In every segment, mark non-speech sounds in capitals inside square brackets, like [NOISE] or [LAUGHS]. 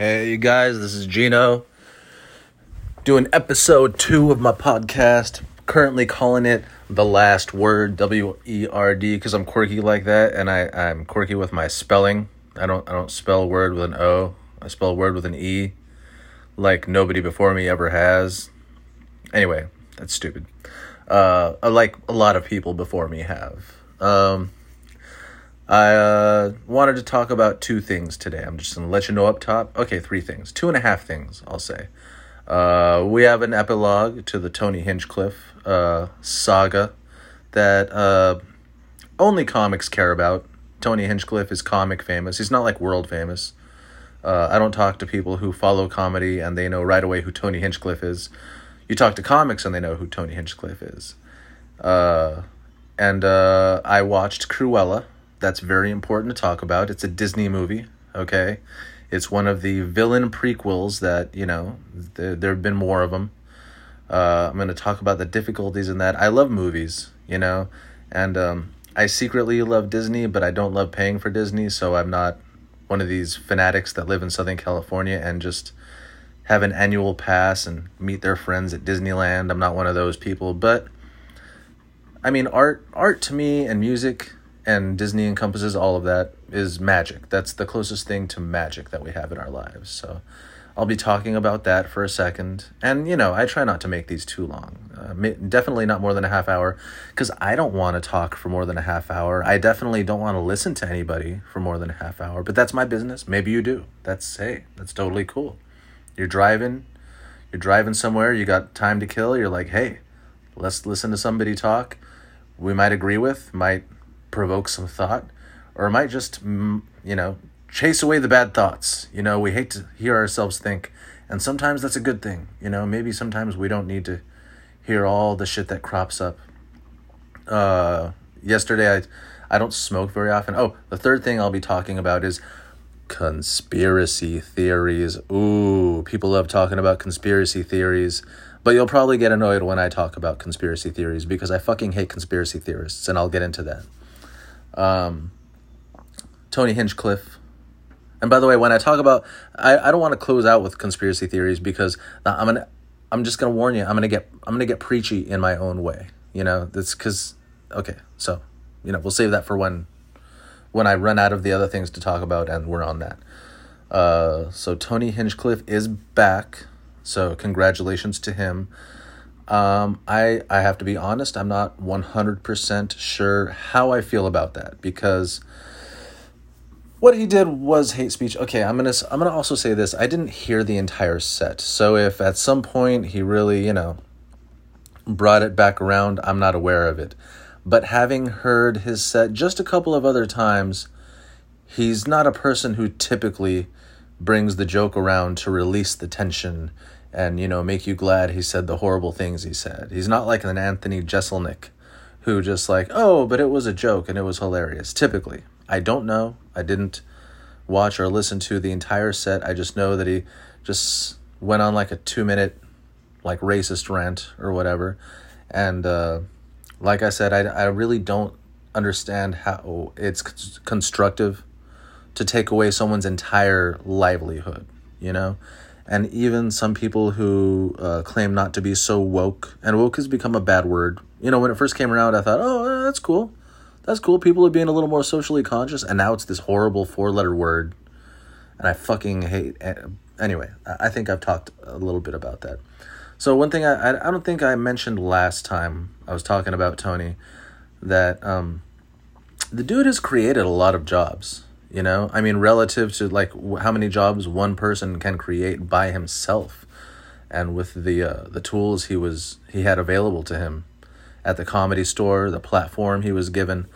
Hey, you guys, this is Gino doing episode two of my podcast. Currently calling it The Last Word, W E R D, because I'm quirky like that, and I, I'm quirky with my spelling. I don't I don't spell word with an O. I spell word with an E, like nobody before me ever has. Anyway, that's stupid. Uh, like a lot of people before me have. Um, I uh, wanted to talk about two things today. I'm just going to let you know up top. Okay, three things. Two and a half things, I'll say. Uh, we have an epilogue to the Tony Hinchcliffe uh, saga that uh, only comics care about. Tony Hinchcliffe is comic famous. He's not like world famous. Uh, I don't talk to people who follow comedy and they know right away who Tony Hinchcliffe is. You talk to comics and they know who Tony Hinchcliffe is. Uh, and I watched Cruella that's very important to talk about. It's a Disney movie, okay? It's one of the villain prequels that, you know, there, there have been more of them. Uh, I'm going to talk about the difficulties in that. I love movies, you know, and um, I secretly love Disney, but I don't love paying for Disney, so I'm not one of these fanatics that live in Southern California and just have an annual pass and meet their friends at Disneyland. I'm not one of those people, but I mean art art to me and music and Disney encompasses all of that is magic. That's the closest thing to magic that we have in our lives. So I'll be talking about that for a second. And, you know, I try not to make these too long. Uh, definitely not more than a half hour because I don't want to talk for more than a half hour. I definitely don't want to listen to anybody for more than a half hour, but that's my business. Maybe you do. That's, hey, that's totally cool. You're driving, you're driving somewhere, you got time to kill. You're like, hey, let's listen to somebody talk we might agree with, might provoke some thought, or it might just, mm, you know, chase away the bad thoughts. You know, we hate to hear ourselves think, and sometimes that's a good thing. You know, maybe sometimes we don't need to hear all the shit that crops up. Uh, yesterday, I, I don't smoke very often. Oh, the third thing I'll be talking about is conspiracy theories. Ooh, people love talking about conspiracy theories. But you'll probably get annoyed when I talk about conspiracy theories because I fucking hate conspiracy theorists, and I'll get into that um, Tony Hinchcliffe. And by the way, when I talk about, I, I don't want to close out with conspiracy theories because I'm gonna, I'm just gonna warn you, I'm gonna get, I'm gonna get preachy in my own way. You know, that's because, okay, so, you know, we'll save that for when, when I run out of the other things to talk about, and we're on that. Uh, so Tony Hinchcliffe is back. So congratulations to him. Um, I I have to be honest. I'm not 100% sure how I feel about that because what he did was hate speech. Okay, I'm gonna I'm gonna also say this. I didn't hear the entire set, so if at some point he really you know brought it back around, I'm not aware of it. But having heard his set just a couple of other times, he's not a person who typically brings the joke around to release the tension and you know make you glad he said the horrible things he said. He's not like an Anthony Jeselnik who just like, "Oh, but it was a joke and it was hilarious." Typically. I don't know. I didn't watch or listen to the entire set. I just know that he just went on like a 2-minute like racist rant or whatever. And uh like I said, I I really don't understand how it's constructive to take away someone's entire livelihood, you know? And even some people who uh, claim not to be so woke. And woke has become a bad word. You know, when it first came around, I thought, oh, that's cool. That's cool. People are being a little more socially conscious. And now it's this horrible four letter word. And I fucking hate. Anyway, I think I've talked a little bit about that. So, one thing I, I don't think I mentioned last time I was talking about Tony that um, the dude has created a lot of jobs you know? I mean relative to like how many jobs one person can create by himself and with the uh, the tools he was he had available to him at the comedy store the platform he was given.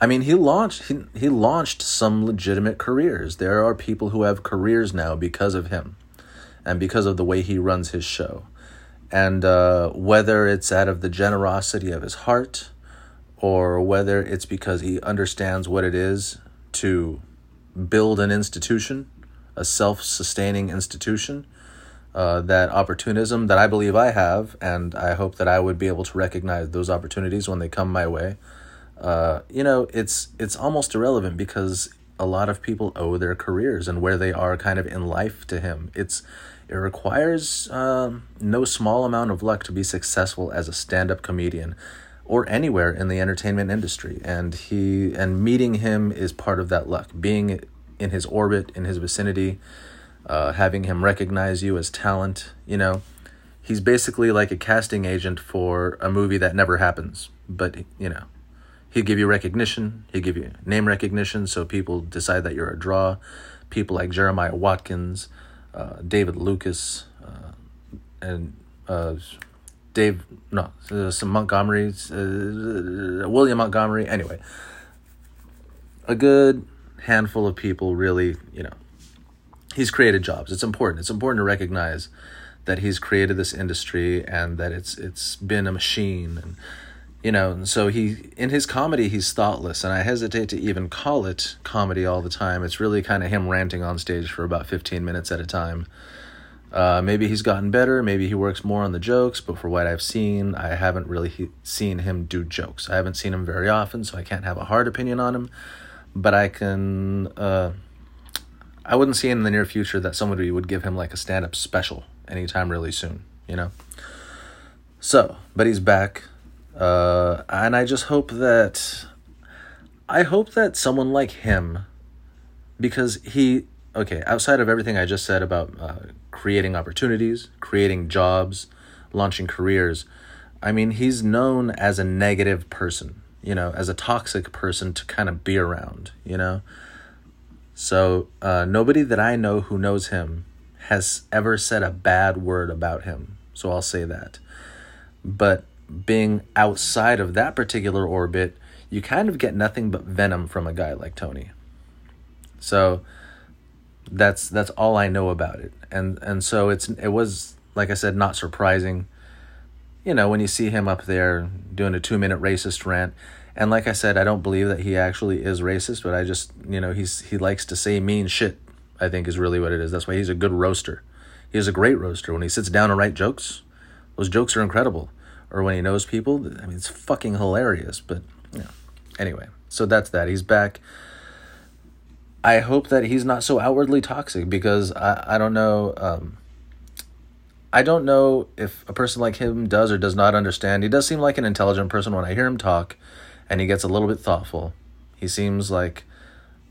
I mean he launched he, he launched some legitimate careers. There are people who have careers now because of him and because of the way he runs his show. And uh, whether it's out of the generosity of his heart or whether it's because he understands what it is to build an institution, a self sustaining institution. Uh, that opportunism that I believe I have, and I hope that I would be able to recognize those opportunities when they come my way. Uh, you know, it's it's almost irrelevant because a lot of people owe their careers and where they are kind of in life to him. It's it requires um, no small amount of luck to be successful as a stand-up comedian or anywhere in the entertainment industry. And he and meeting him is part of that luck. Being in his orbit in his vicinity uh, having him recognize you as talent you know he's basically like a casting agent for a movie that never happens. But you know he'd give you recognition he'd give you name recognition so people decide that you're a draw. People like jeremiah watkins uh, david lucas uh, and uh, Dave, no, some Montgomery, uh, William Montgomery. Anyway, a good handful of people really, you know, he's created jobs. It's important. It's important to recognize that he's created this industry and that it's it's been a machine and you know and so he in his comedy he's thoughtless and i hesitate to even call it comedy all the time it's really kind of him ranting on stage for about 15 minutes at a time uh, maybe he's gotten better. Maybe he works more on the jokes, but for what I've seen, I haven't really he- seen him do jokes. I haven't seen him very often, so I can't have a hard opinion on him. But I can. Uh, I wouldn't see in the near future that somebody would give him like a stand up special anytime really soon, you know? So, but he's back. Uh, and I just hope that. I hope that someone like him, because he okay, outside of everything I just said about uh, creating opportunities, creating jobs, launching careers, I mean, he's known as a negative person, you know, as a toxic person to kind of be around, you know? So, uh, nobody that I know who knows him has ever said a bad word about him. So, I'll say that. But being outside of that particular orbit, you kind of get nothing but venom from a guy like Tony. So, that's that's all I know about it. And and so it's it was like I said not surprising. You know, when you see him up there doing a 2-minute racist rant, and like I said, I don't believe that he actually is racist, but I just, you know, he's he likes to say mean shit. I think is really what it is. That's why he's a good roaster. He's a great roaster. When he sits down and write jokes, those jokes are incredible. Or when he knows people, I mean, it's fucking hilarious. But know, anyway, so that's that. He's back. I hope that he's not so outwardly toxic because I, I don't know. Um, I don't know if a person like him does or does not understand. He does seem like an intelligent person when I hear him talk, and he gets a little bit thoughtful. He seems like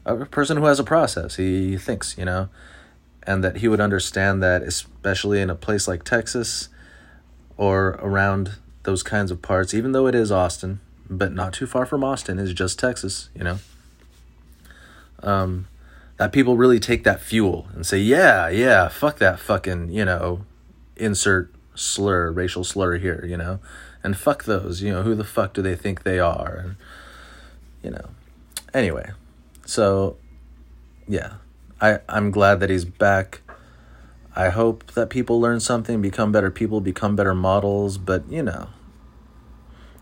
a person who has a process. He thinks, you know, and that he would understand that, especially in a place like Texas or around those kinds of parts, even though it is Austin, but not too far from Austin, is just Texas, you know um, that people really take that fuel and say, yeah, yeah, fuck that fucking, you know, insert slur, racial slur here, you know, and fuck those, you know, who the fuck do they think they are? And, you know, anyway, so yeah, I, I'm glad that he's back. I hope that people learn something, become better people, become better models, but you know,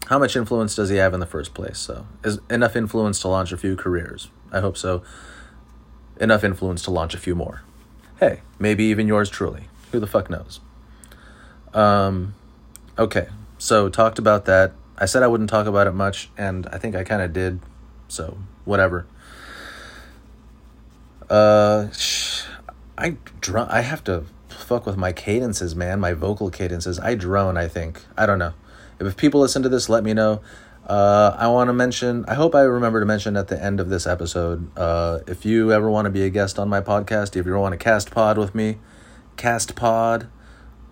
how much influence does he have in the first place? So, is enough influence to launch a few careers. I hope so. Enough influence to launch a few more. Hey, maybe even yours truly. Who the fuck knows? Um, okay, so talked about that. I said I wouldn't talk about it much, and I think I kind of did. So whatever. Uh, I drum. I have to fuck with my cadences, man. My vocal cadences. I drone. I think. I don't know. If people listen to this, let me know. Uh, I want to mention, I hope I remember to mention at the end of this episode, uh, if you ever want to be a guest on my podcast, if you want to cast pod with me, cast pod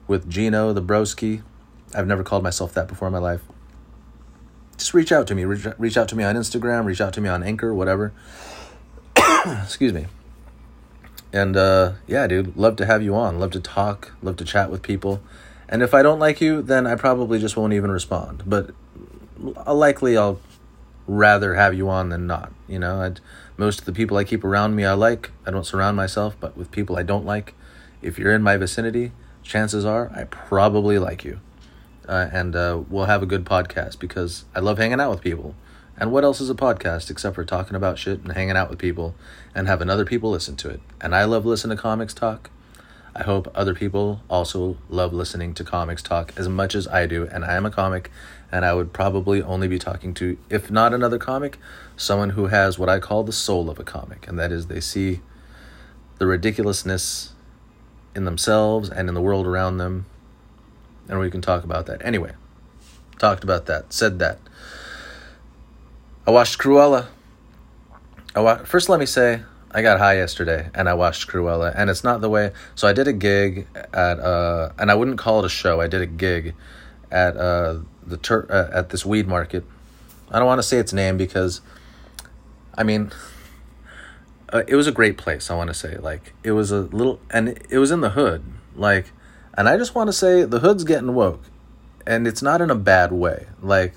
with Gino the Broski. I've never called myself that before in my life. Just reach out to me. Reach, reach out to me on Instagram, reach out to me on Anchor, whatever. [COUGHS] Excuse me. And uh, yeah, dude, love to have you on. Love to talk, love to chat with people. And if I don't like you, then I probably just won't even respond. But likely I'll rather have you on than not. You know, I'd, most of the people I keep around me I like. I don't surround myself, but with people I don't like. If you're in my vicinity, chances are I probably like you. Uh, and uh, we'll have a good podcast because I love hanging out with people. And what else is a podcast except for talking about shit and hanging out with people and having other people listen to it? And I love listening to comics talk. I hope other people also love listening to comics talk as much as I do. And I am a comic, and I would probably only be talking to, if not another comic, someone who has what I call the soul of a comic. And that is they see the ridiculousness in themselves and in the world around them. And we can talk about that. Anyway, talked about that, said that. I watched Cruella. I wa- First, let me say, I got high yesterday and I watched Cruella, and it's not the way. So I did a gig at, uh, and I wouldn't call it a show. I did a gig at uh, the tur- uh, at this weed market. I don't want to say its name because, I mean, uh, it was a great place. I want to say like it was a little, and it was in the hood, like, and I just want to say the hood's getting woke, and it's not in a bad way, like.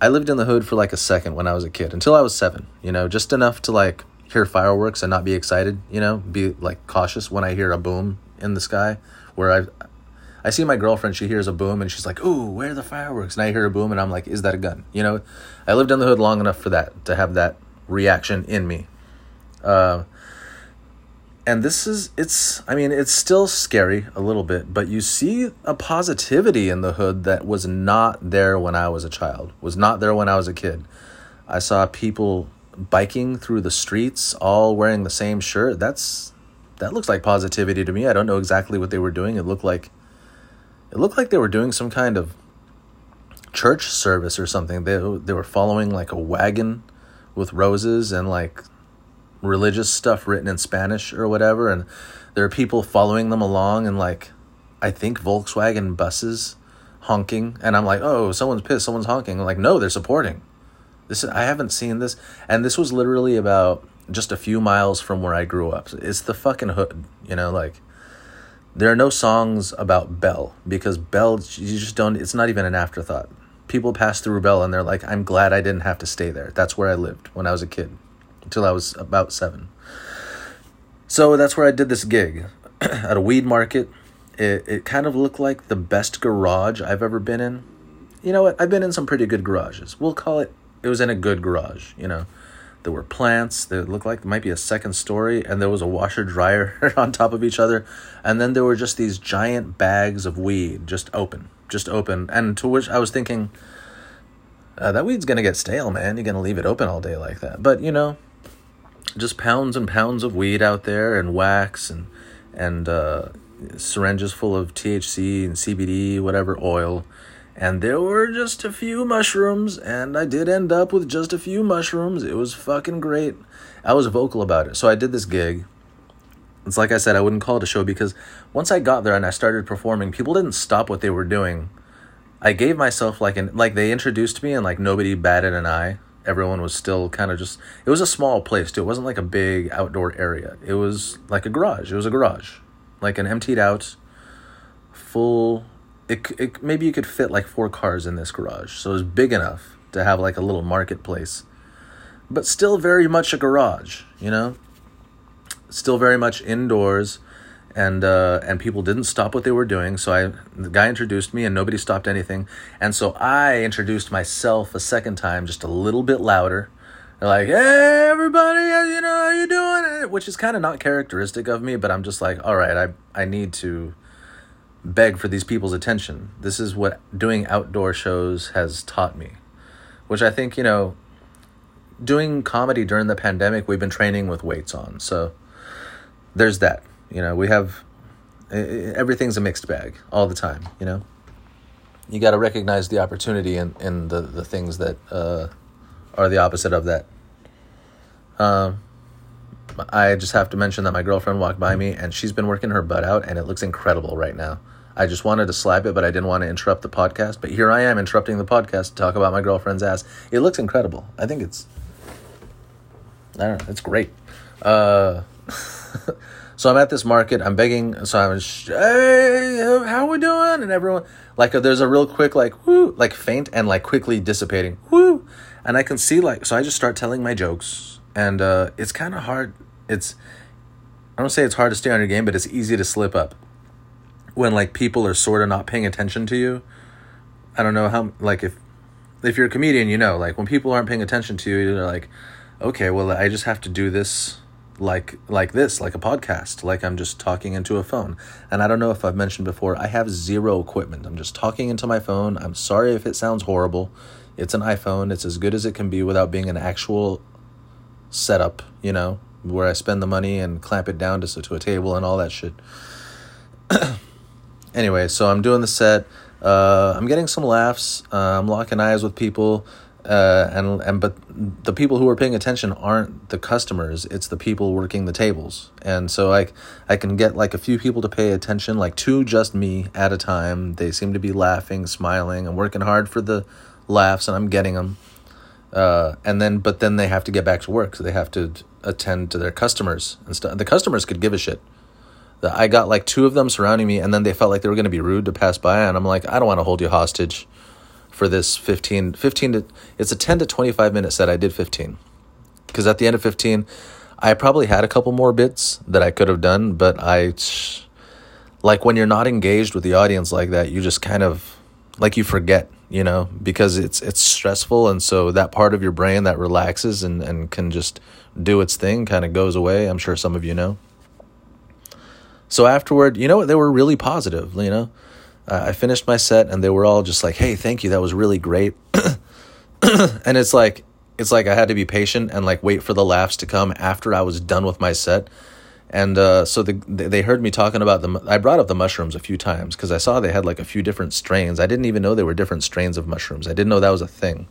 I lived in the hood for like a second when I was a kid until I was seven, you know, just enough to like hear fireworks and not be excited, you know, be like cautious when I hear a boom in the sky. Where I, I see my girlfriend, she hears a boom and she's like, "Ooh, where are the fireworks?" And I hear a boom and I'm like, "Is that a gun?" You know, I lived in the hood long enough for that to have that reaction in me. Uh, and this is it's i mean it's still scary a little bit but you see a positivity in the hood that was not there when i was a child was not there when i was a kid i saw people biking through the streets all wearing the same shirt that's that looks like positivity to me i don't know exactly what they were doing it looked like it looked like they were doing some kind of church service or something they, they were following like a wagon with roses and like religious stuff written in Spanish or whatever, and there are people following them along and like I think Volkswagen buses honking, and I'm like, oh, someone's pissed, someone's honking. I'm like, no, they're supporting. This is, I haven't seen this, and this was literally about just a few miles from where I grew up. It's the fucking hood, you know, like. There are no songs about Bell because Bell, you just don't, it's not even an afterthought. People pass through Bell and they're like, I'm glad I didn't have to stay there. That's where I lived when I was a kid until I was about seven. So that's where I did this gig [CLEARS THROAT] at a weed market. It, it kind of looked like the best garage I've ever been in. You know what? I've been in some pretty good garages. We'll call it, it was in a good garage, you know. There were plants that looked like it might be a second story, and there was a washer dryer [LAUGHS] on top of each other. And then there were just these giant bags of weed just open, just open. And to which I was thinking, uh, that weed's going to get stale, man. You're going to leave it open all day like that. But, you know, just pounds and pounds of weed out there and wax and and uh, syringes full of THC and CBD, whatever oil. And there were just a few mushrooms, and I did end up with just a few mushrooms. It was fucking great. I was vocal about it. So I did this gig. It's like I said, I wouldn't call it a show because once I got there and I started performing, people didn't stop what they were doing. I gave myself like an like they introduced me and like nobody batted an eye everyone was still kind of just it was a small place too it wasn't like a big outdoor area it was like a garage it was a garage like an emptied out full it, it maybe you could fit like four cars in this garage so it was big enough to have like a little marketplace but still very much a garage you know still very much indoors and uh, and people didn't stop what they were doing. So I the guy introduced me, and nobody stopped anything. And so I introduced myself a second time, just a little bit louder. Like, "Hey, everybody, you know how you doing?" Which is kind of not characteristic of me, but I'm just like, "All right, I I need to beg for these people's attention. This is what doing outdoor shows has taught me." Which I think you know, doing comedy during the pandemic, we've been training with weights on, so there's that. You know, we have everything's a mixed bag all the time. You know, you got to recognize the opportunity in in the the things that uh, are the opposite of that. Um, I just have to mention that my girlfriend walked by me and she's been working her butt out and it looks incredible right now. I just wanted to slap it, but I didn't want to interrupt the podcast. But here I am interrupting the podcast to talk about my girlfriend's ass. It looks incredible. I think it's, I don't know, it's great. Uh, [LAUGHS] So I'm at this market. I'm begging. So I'm, hey, how are we doing? And everyone, like, there's a real quick, like, whoo, like faint and like quickly dissipating, whoo. And I can see, like, so I just start telling my jokes, and uh, it's kind of hard. It's, I don't say it's hard to stay on your game, but it's easy to slip up when like people are sort of not paying attention to you. I don't know how, like, if if you're a comedian, you know, like when people aren't paying attention to you, you're like, okay, well, I just have to do this like like this, like a podcast, like I'm just talking into a phone. And I don't know if I've mentioned before, I have zero equipment. I'm just talking into my phone. I'm sorry if it sounds horrible. It's an iPhone. It's as good as it can be without being an actual setup, you know, where I spend the money and clamp it down to to a table and all that shit. [CLEARS THROAT] anyway, so I'm doing the set. Uh, I'm getting some laughs. Uh, I'm locking eyes with people. Uh, and and but the people who are paying attention aren't the customers. It's the people working the tables. And so like i can get like a few people to pay attention like two just me at a time. They seem to be laughing smiling and working hard for the laughs and i'm getting them uh, and then but then they have to get back to work. So they have to attend to their customers and stuff. The customers could give a shit i got like two of them surrounding me and then they felt like they were going to be rude to pass by and i'm like i don't want to hold you hostage for this 15, 15 to it's a 10 to 25 minute set i did 15 because at the end of 15 i probably had a couple more bits that i could have done but i like when you're not engaged with the audience like that you just kind of like you forget you know because it's it's stressful and so that part of your brain that relaxes and and can just do its thing kind of goes away i'm sure some of you know so afterward you know what they were really positive you know I finished my set and they were all just like, "Hey, thank you. That was really great." [CLEARS THROAT] and it's like it's like I had to be patient and like wait for the laughs to come after I was done with my set. And uh, so the, they heard me talking about them. I brought up the mushrooms a few times because I saw they had like a few different strains. I didn't even know they were different strains of mushrooms. I didn't know that was a thing.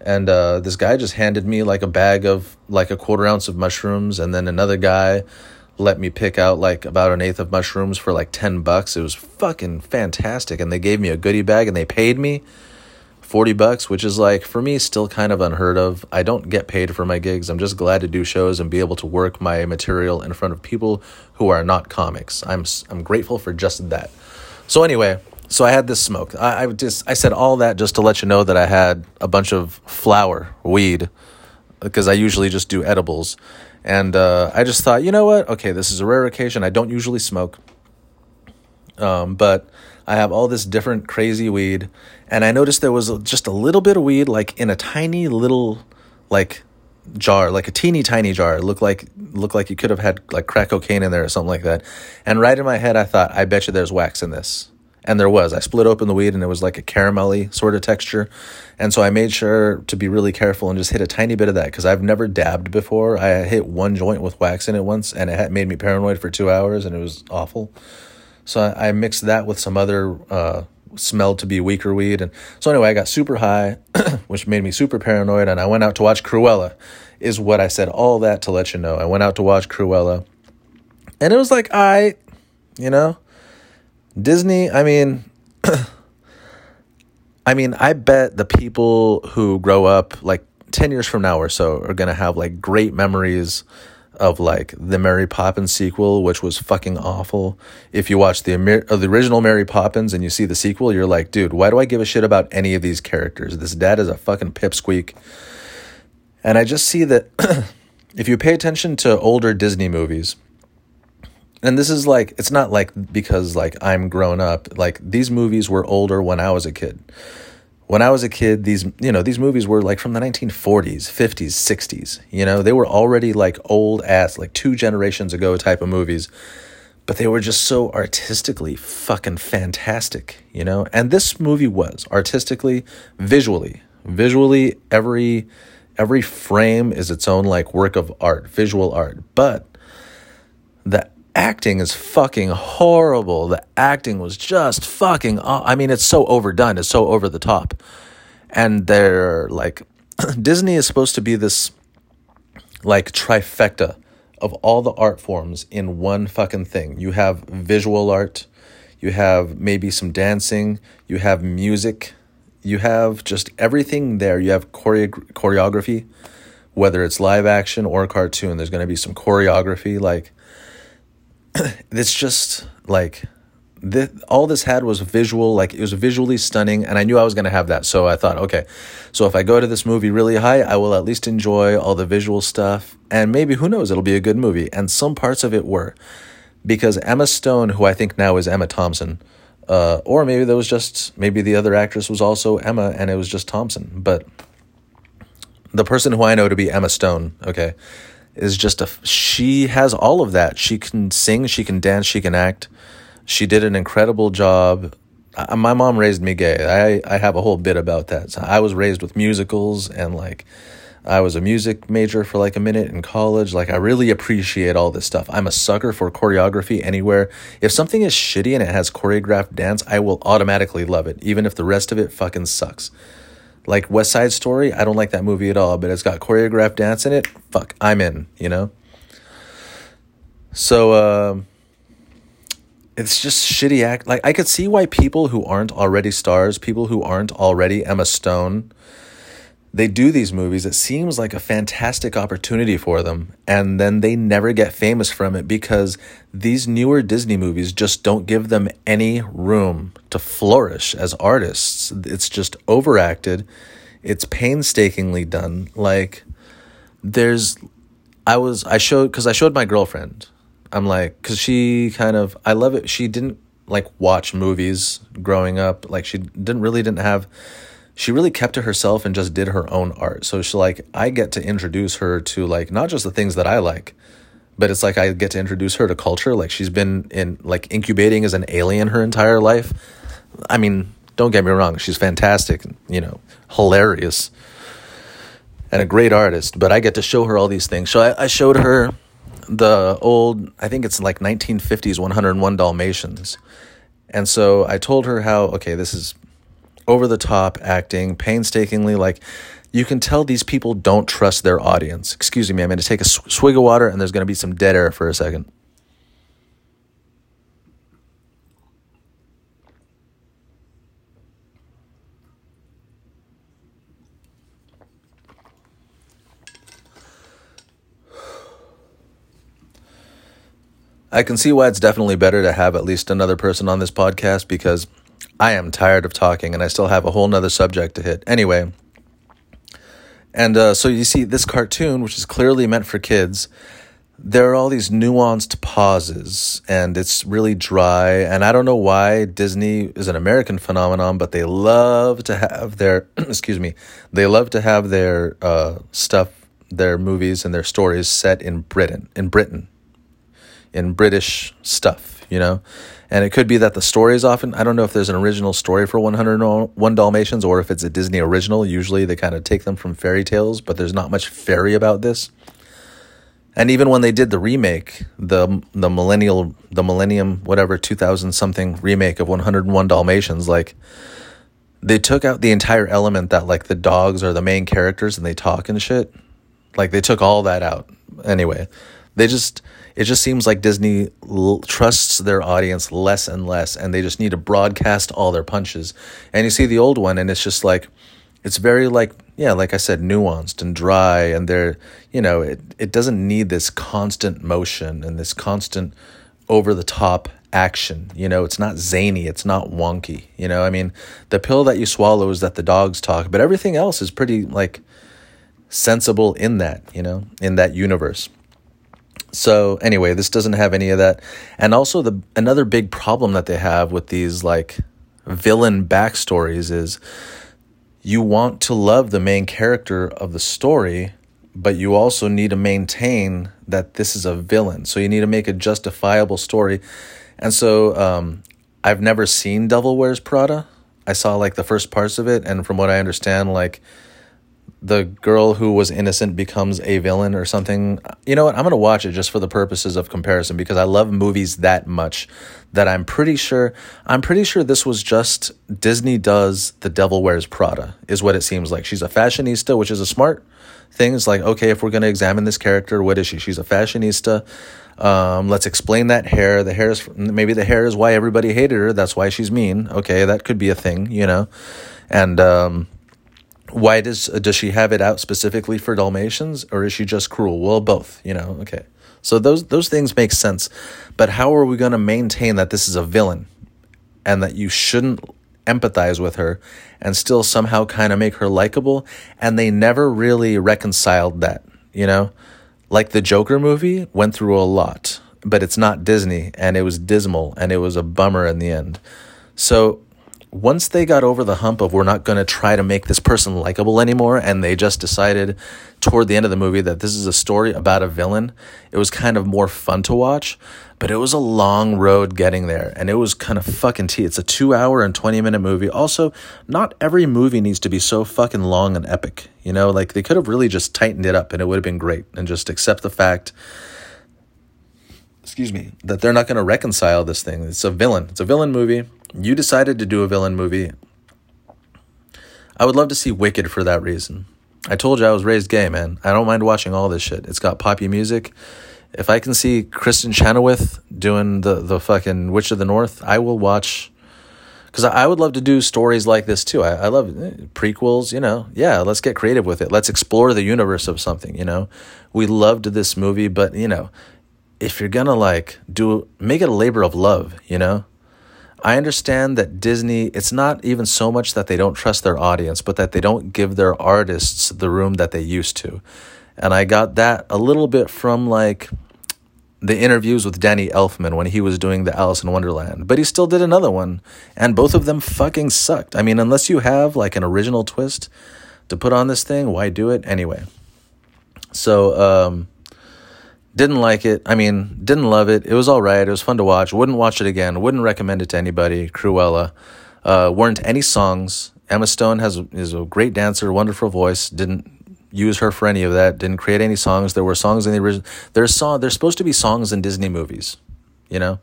And uh, this guy just handed me like a bag of like a quarter ounce of mushrooms, and then another guy let me pick out like about an eighth of mushrooms for like 10 bucks. It was fucking fantastic. And they gave me a goodie bag and they paid me 40 bucks, which is like for me still kind of unheard of. I don't get paid for my gigs. I'm just glad to do shows and be able to work my material in front of people who are not comics. I'm I'm grateful for just that. So anyway, so I had this smoke. I, I just I said all that just to let you know that I had a bunch of flower, weed, because I usually just do edibles and uh, I just thought, you know what? Okay, this is a rare occasion. I don't usually smoke. Um, but I have all this different crazy weed. And I noticed there was just a little bit of weed, like in a tiny little, like, jar, like a teeny tiny jar. It looked like looked like you could have had like crack cocaine in there or something like that. And right in my head, I thought, I bet you there's wax in this and there was. I split open the weed and it was like a caramelly sort of texture. And so I made sure to be really careful and just hit a tiny bit of that because I've never dabbed before. I hit one joint with wax in it once and it made me paranoid for two hours and it was awful. So I, mixed that with some other uh, smelled to be weaker weed. And so anyway, I got super high, [CLEARS THROAT] which made me super paranoid. And I went out to watch Cruella, is what I said. All that to let you know. I went out to watch Cruella. And it was like, I, you know, Disney, I mean, [CLEARS THROAT] I mean, I bet the people who grow up like 10 years from now or so are going to have like great memories of like the Mary Poppins sequel, which was fucking awful. If you watch the, uh, the original Mary Poppins and you see the sequel, you're like, dude, why do I give a shit about any of these characters? This dad is a fucking pipsqueak. And I just see that [CLEARS THROAT] if you pay attention to older Disney movies, and this is like it's not like because like I'm grown up. Like these movies were older when I was a kid. When I was a kid, these you know these movies were like from the 1940s, 50s, 60s. You know they were already like old ass, like two generations ago type of movies, but they were just so artistically fucking fantastic. You know, and this movie was artistically, visually, visually every every frame is its own like work of art, visual art, but the acting is fucking horrible. The acting was just fucking. I mean, it's so overdone. It's so over the top, and they're like, [CLEARS THROAT] Disney is supposed to be this like trifecta of all the art forms in one fucking thing. You have visual art, you have maybe some dancing, you have music, you have just everything there. You have choreo- choreography, whether it's live action or cartoon. There's going to be some choreography, like [CLEARS THROAT] it's just like this, all this had was visual, like it was visually stunning, and I knew I was going to have that. So I thought, okay, so if I go to this movie really high, I will at least enjoy all the visual stuff, and maybe who knows, it'll be a good movie. And some parts of it were, because Emma Stone, who I think now is Emma Thompson, uh, or maybe there was just maybe the other actress was also Emma, and it was just Thompson, but the person who I know to be Emma Stone, okay, is just a she has all of that. She can sing, she can dance, she can act. She did an incredible job. I, my mom raised me gay. I I have a whole bit about that. So I was raised with musicals and like I was a music major for like a minute in college. Like I really appreciate all this stuff. I'm a sucker for choreography anywhere. If something is shitty and it has choreographed dance, I will automatically love it, even if the rest of it fucking sucks. Like West Side Story, I don't like that movie at all, but it's got choreographed dance in it. Fuck, I'm in, you know? So, uh, it's just shitty act. Like, I could see why people who aren't already stars, people who aren't already Emma Stone, they do these movies. It seems like a fantastic opportunity for them. And then they never get famous from it because these newer Disney movies just don't give them any room to flourish as artists. It's just overacted. It's painstakingly done. Like, there's, I was, I showed, because I showed my girlfriend. I'm like, because she kind of, I love it. She didn't like watch movies growing up. Like, she didn't really didn't have, she really kept to herself and just did her own art. So she like I get to introduce her to like not just the things that I like, but it's like I get to introduce her to culture. Like she's been in like incubating as an alien her entire life. I mean, don't get me wrong, she's fantastic, you know, hilarious and a great artist, but I get to show her all these things. So I, I showed her the old, I think it's like 1950s 101 Dalmatians. And so I told her how, okay, this is over the top acting, painstakingly like you can tell these people don't trust their audience. Excuse me, I'm going to take a swig of water and there's going to be some dead air for a second. I can see why it's definitely better to have at least another person on this podcast because I am tired of talking and I still have a whole nother subject to hit. Anyway, and uh, so you see this cartoon, which is clearly meant for kids, there are all these nuanced pauses and it's really dry. And I don't know why Disney is an American phenomenon, but they love to have their, [CLEARS THROAT] excuse me, they love to have their uh, stuff, their movies and their stories set in Britain, in Britain, in British stuff, you know? And it could be that the story is often, I don't know if there's an original story for 101 Dalmatians or if it's a Disney original. Usually they kind of take them from fairy tales, but there's not much fairy about this. And even when they did the remake, the the millennial, the millennium, whatever, 2000 something remake of 101 Dalmatians, like they took out the entire element that like the dogs are the main characters and they talk and shit. Like they took all that out. Anyway, they just it just seems like Disney l- trusts their audience less and less, and they just need to broadcast all their punches. And you see the old one, and it's just like, it's very like, yeah, like I said, nuanced and dry, and they're, you know, it, it doesn't need this constant motion and this constant over the top action. You know, it's not zany, it's not wonky. You know, I mean, the pill that you swallow is that the dogs talk, but everything else is pretty like sensible in that, you know, in that universe. So anyway, this doesn't have any of that. And also the another big problem that they have with these like villain backstories is you want to love the main character of the story, but you also need to maintain that this is a villain. So you need to make a justifiable story. And so um, I've never seen Devil Wears Prada. I saw like the first parts of it, and from what I understand, like the girl who was innocent becomes a villain or something. You know what? I'm going to watch it just for the purposes of comparison because I love movies that much that I'm pretty sure I'm pretty sure this was just Disney does The Devil Wears Prada is what it seems like. She's a fashionista, which is a smart thing. It's like, okay, if we're going to examine this character, what is she? She's a fashionista. Um, let's explain that hair. The hair is maybe the hair is why everybody hated her. That's why she's mean. Okay, that could be a thing, you know. And um why does does she have it out specifically for Dalmatians or is she just cruel? Well, both, you know. Okay. So those those things make sense. But how are we going to maintain that this is a villain and that you shouldn't empathize with her and still somehow kind of make her likable and they never really reconciled that, you know? Like the Joker movie went through a lot, but it's not Disney and it was dismal and it was a bummer in the end. So once they got over the hump of we're not going to try to make this person likable anymore and they just decided toward the end of the movie that this is a story about a villain it was kind of more fun to watch but it was a long road getting there and it was kind of fucking tea it's a 2 hour and 20 minute movie. Also not every movie needs to be so fucking long and epic you know? Like they could have really just tightened it up and it would have been great and just accept the fact excuse me that they're not going to reconcile this thing. It's a villain. It's a villain movie you decided to do a villain movie. I would love to see Wicked for that reason. I told you I was raised gay, man. I don't mind watching all this shit. It's got poppy music. If I can see Kristin Chenoweth doing the the fucking Witch of the North, I will watch. Because I would love to do stories like this too. I, I love eh, prequels, you know. Yeah, let's get creative with it. Let's explore the universe of something, you know. We loved this movie, but, you know, if you're gonna like do make it a labor of love, you know? I understand that Disney, it's not even so much that they don't trust their audience, but that they don't give their artists the room that they used to. And I got that a little bit from like the interviews with Danny Elfman when he was doing the Alice in Wonderland. But he still did another one, and both of them fucking sucked. I mean, unless you have like an original twist to put on this thing, why do it anyway? So, um, didn't like it. I mean, didn't love it. It was all right. It was fun to watch. Wouldn't watch it again. Wouldn't recommend it to anybody. Cruella. Uh, weren't any songs. Emma Stone has is a great dancer, wonderful voice. Didn't use her for any of that. Didn't create any songs. There were songs in the original. There's song. There's supposed to be songs in Disney movies, you know.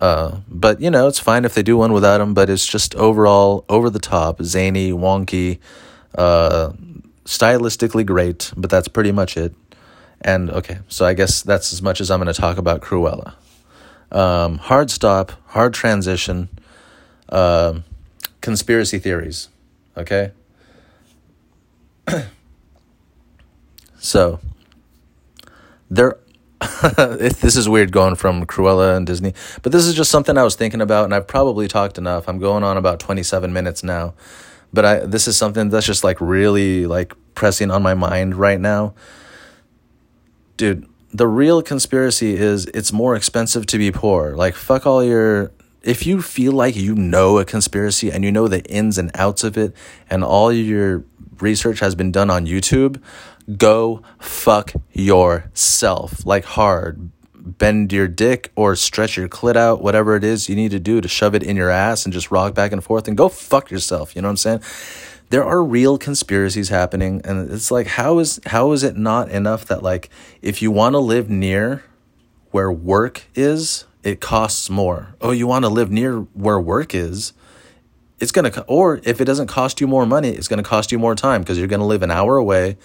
Uh, but you know, it's fine if they do one without them. But it's just overall over the top, zany, wonky, uh, stylistically great. But that's pretty much it. And okay, so I guess that's as much as I'm going to talk about Cruella. Um, hard stop, hard transition, uh, conspiracy theories. Okay? [CLEARS THROAT] so, there. [LAUGHS] this is weird going from Cruella and Disney, but this is just something I was thinking about, and I've probably talked enough. I'm going on about 27 minutes now, but I this is something that's just like really like pressing on my mind right now dude, the real conspiracy is it's more expensive to be poor. Like, fuck all your. If you feel like you know a conspiracy and you know the ins and outs of it, and all your research has been done on YouTube, go fuck yourself. Like, hard. Bend your dick or stretch your clit out, whatever it is you need to do to shove it in your ass and just rock back and forth and go fuck yourself. You know what I'm saying? There are real conspiracies happening and it's like how is how is it not enough that like if you want to live near where work is it costs more? Oh you want to live near where work is it's going to or if it doesn't cost you more money it's going to cost you more time because you're going to live an hour away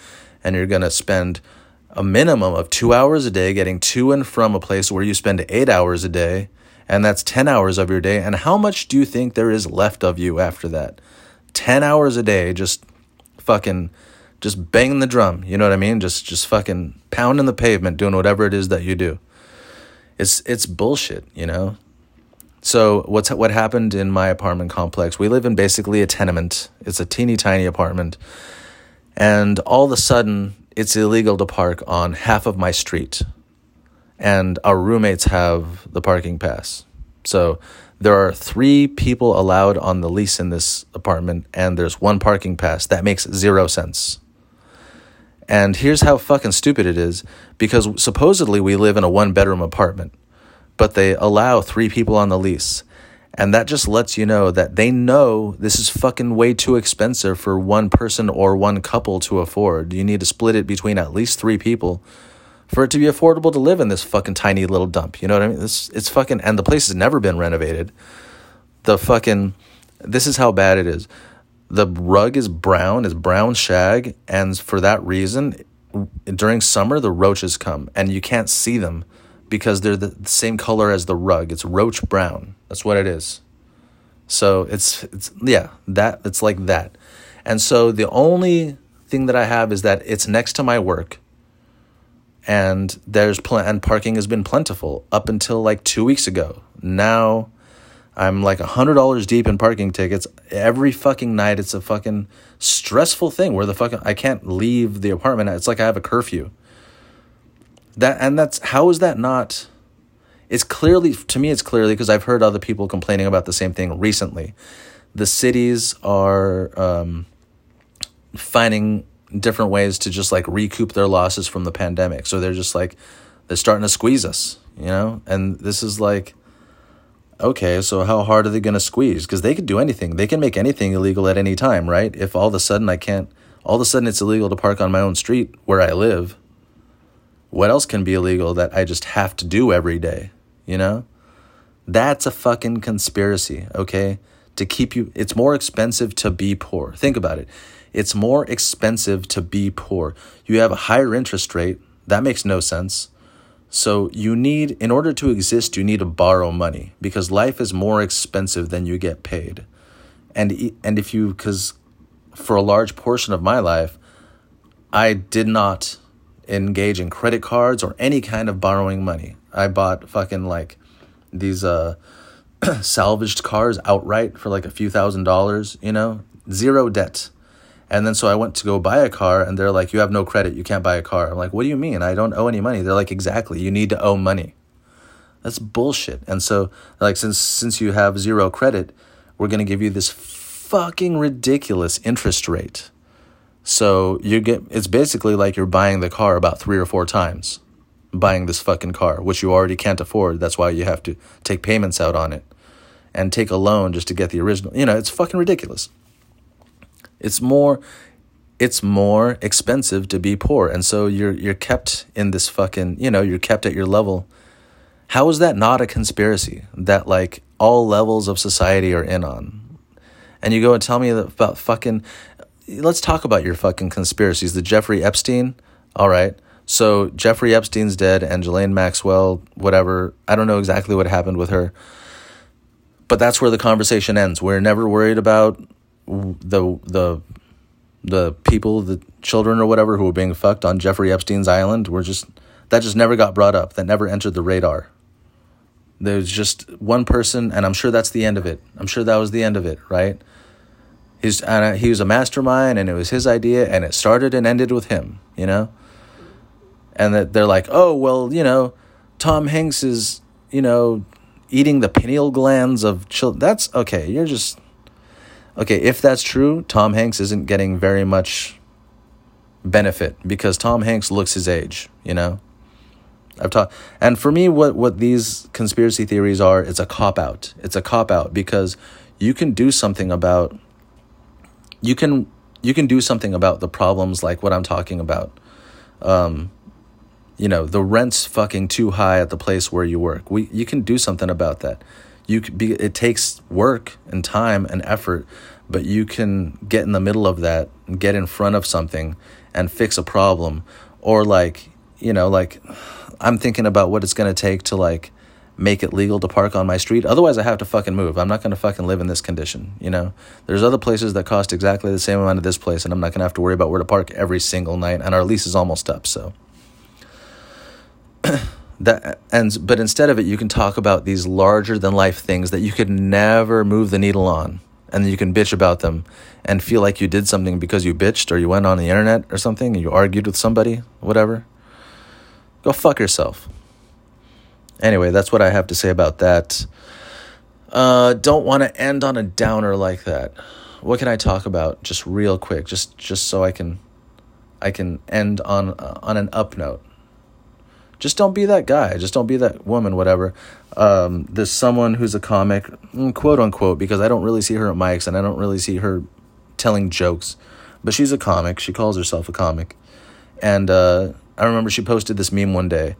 and you're going to spend a minimum of 2 hours a day getting to and from a place where you spend 8 hours a day and that's 10 hours of your day and how much do you think there is left of you after that 10 hours a day just fucking just banging the drum, you know what I mean? Just just fucking pounding the pavement doing whatever it is that you do. It's it's bullshit, you know? So what's what happened in my apartment complex? We live in basically a tenement. It's a teeny tiny apartment. And all of a sudden it's illegal to park on half of my street. And our roommates have the parking pass. So there are three people allowed on the lease in this apartment, and there's one parking pass. That makes zero sense. And here's how fucking stupid it is because supposedly we live in a one bedroom apartment, but they allow three people on the lease. And that just lets you know that they know this is fucking way too expensive for one person or one couple to afford. You need to split it between at least three people for it to be affordable to live in this fucking tiny little dump. You know what I mean? It's it's fucking and the place has never been renovated. The fucking this is how bad it is. The rug is brown, is brown shag, and for that reason, during summer the roaches come and you can't see them because they're the same color as the rug. It's roach brown. That's what it is. So it's it's yeah, that it's like that. And so the only thing that I have is that it's next to my work and there's pl- and parking has been plentiful up until like two weeks ago. Now I'm like a hundred dollars deep in parking tickets every fucking night. It's a fucking stressful thing where the fucking I can't leave the apartment. It's like I have a curfew. That and that's how is that not? It's clearly to me. It's clearly because I've heard other people complaining about the same thing recently. the cities are um, finding different ways to just like recoup their losses from the pandemic. So they're just like they're starting to squeeze us, you know? And this is like okay, so how hard are they going to squeeze? Because they could do anything. They can make anything illegal at any time, right? If all of a sudden I can't, all of a sudden it's illegal to park on my own street where I live, what else can be illegal that I just have to do every day, you know? That's a fucking conspiracy, okay? To keep you, it's more expensive to be poor. Think about it. It's more expensive to be poor. You have a higher interest rate. That makes no sense. So you need, in order to exist, you need to borrow money because life is more expensive than you get paid. And, and if you, because for a large portion of my life, I did not engage in credit cards or any kind of borrowing money. I bought fucking like these uh [CLEARS THROAT] salvaged cars outright for like a few thousand dollars, you know, zero debt. And then so I went to go buy a car and they're like, you have no credit. You can't buy a car. I'm like, what do you mean? I don't owe any money. They're like, exactly. You need to owe money. That's bullshit. And so like, since, since you have zero credit, we're going to give you this fucking ridiculous interest rate. So you get, it's basically like you're buying the car about three or four times buying this fucking car, which you already can't afford. That's why you have to take payments out on it and take a loan just to get the original. You know, it's fucking ridiculous. It's more it's more expensive to be poor. And so you're you're kept in this fucking, you know, you're kept at your level. How is that not a conspiracy that like all levels of society are in on? And you go and tell me about fucking let's talk about your fucking conspiracies. The Jeffrey Epstein, all right. So Jeffrey Epstein's dead and Ghislaine Maxwell, whatever. I don't know exactly what happened with her. But that's where the conversation ends. We're never worried about the the the people, the children or whatever who were being fucked on Jeffrey Epstein's island were just that just never got brought up. That never entered the radar. There's just one person, and I'm sure that's the end of it. I'm sure that was the end of it, right? He's and uh, he was a mastermind, and it was his idea, and it started and ended with him, you know. And that they're like, oh well, you know, Tom Hanks is, you know, eating the pineal glands of children. That's okay. You're just okay, if that's true, Tom Hanks isn't getting very much benefit because Tom Hanks looks his age, you know? I've taught and for me what what these conspiracy theories are, it's a cop out. It's a cop out because you can do something about you can you can do something about the problems like what I'm talking about. Um, you know, the rent's fucking too high at the place where you work. We you can do something about that you be it takes work and time and effort but you can get in the middle of that get in front of something and fix a problem. Or like you know like i'm thinking about what it's going to take to like make it legal to park on my street. Otherwise i have to fucking move. I'm not going to fucking live in this condition you know? There's other places that cost exactly the same amount of this place and i'm not going to have to worry about where to park every single night and our lease is almost up so [CLEARS THROAT] that and but instead of it you can talk about these larger than life things that you could never move the needle on and you can bitch about them and feel like you did something because you bitched or you went on the internet or something and you argued with somebody whatever. Go fuck yourself. Anyway that's what i have to say about that. Uh, don't want to end on a downer like that. What can i talk about? Just real quick just just so i can i can end on uh, on an up note just don't be that guy. Just don't be that woman, whatever. Um, there's someone who's a comic, mm, quote unquote, because I don't really see her at mics and I don't really see her telling jokes. But she's a comic. She calls herself a comic. And uh, I remember she posted this meme one day,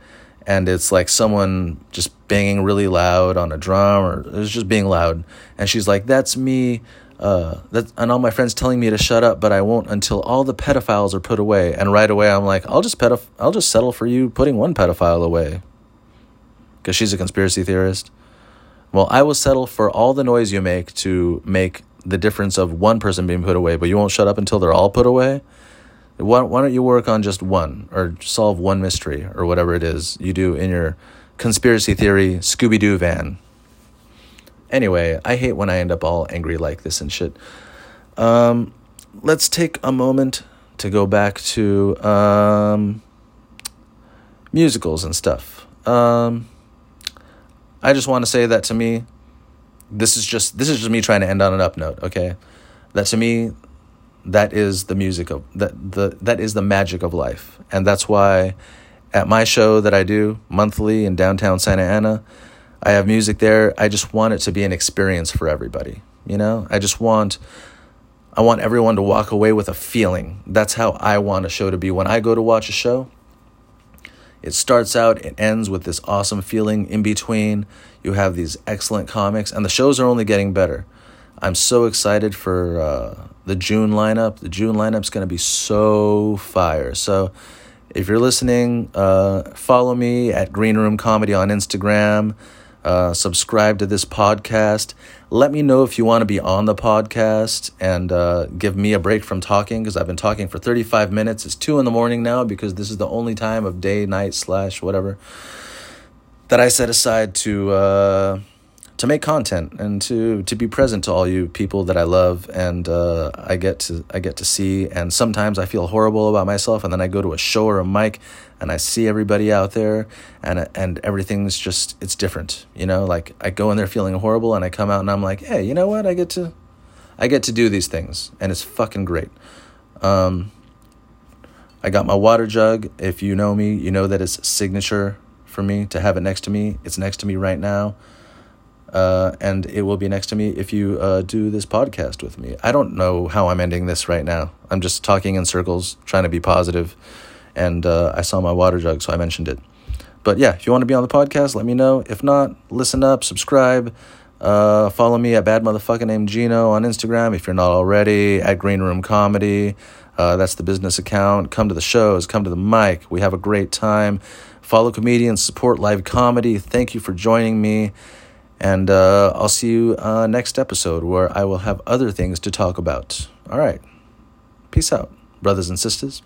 and it's like someone just banging really loud on a drum, or it's just being loud. And she's like, That's me uh, that and all my friends telling me to shut up, but I won't until all the pedophiles are put away. And right away, I'm like, I'll just pedoph- I'll just settle for you putting one pedophile away, because she's a conspiracy theorist. Well, I will settle for all the noise you make to make the difference of one person being put away, but you won't shut up until they're all put away. Why, why don't you work on just one or solve one mystery or whatever it is you do in your conspiracy theory Scooby Doo van? Anyway, I hate when I end up all angry like this and shit. Um, let's take a moment to go back to um, musicals and stuff. Um, I just want to say that to me, this is just this is just me trying to end on an up note. Okay, that to me, that is the music of that the that is the magic of life, and that's why at my show that I do monthly in downtown Santa Ana, I have music there. I just want it to be an experience for everybody. You know, I just want I want everyone to walk away with a feeling. That's how I want a show to be. When I go to watch a show, it starts out, it ends with this awesome feeling in between. You have these excellent comics, and the shows are only getting better. I'm so excited for uh, the June lineup. The June lineup's going to be so fire. So, if you're listening, uh, follow me at Green Room Comedy on Instagram. Uh, subscribe to this podcast. Let me know if you want to be on the podcast and uh, give me a break from talking because I've been talking for 35 minutes. It's 2 in the morning now because this is the only time of day, night, slash, whatever that I set aside to. Uh, to make content and to to be present to all you people that I love and uh, I get to I get to see. And sometimes I feel horrible about myself and then I go to a show or a mic and I see everybody out there and and everything's just it's different you know? Like I go in there feeling horrible and I come out and I'm like hey you know what? I get to I get to do these things and it's fucking great. Um, I got my water jug. If you know me you know that it's signature for me to have it next to me. It's next to me right now uh, and it will be next to me if you uh, do this podcast with me. I don't know how I'm ending this right now. I'm just talking in circles, trying to be positive, and uh, I saw my water jug, so I mentioned it. But yeah, if you want to be on the podcast, let me know. If not, listen up, subscribe. Uh, follow me at bad motherfucker named Gino on Instagram if you're not already. At Green Room Comedy, uh, that's the business account. Come to the shows, come to the mic. We have a great time. Follow comedians, support live comedy. Thank you for joining me. And uh, I'll see you uh, next episode where I will have other things to talk about. All right. Peace out, brothers and sisters.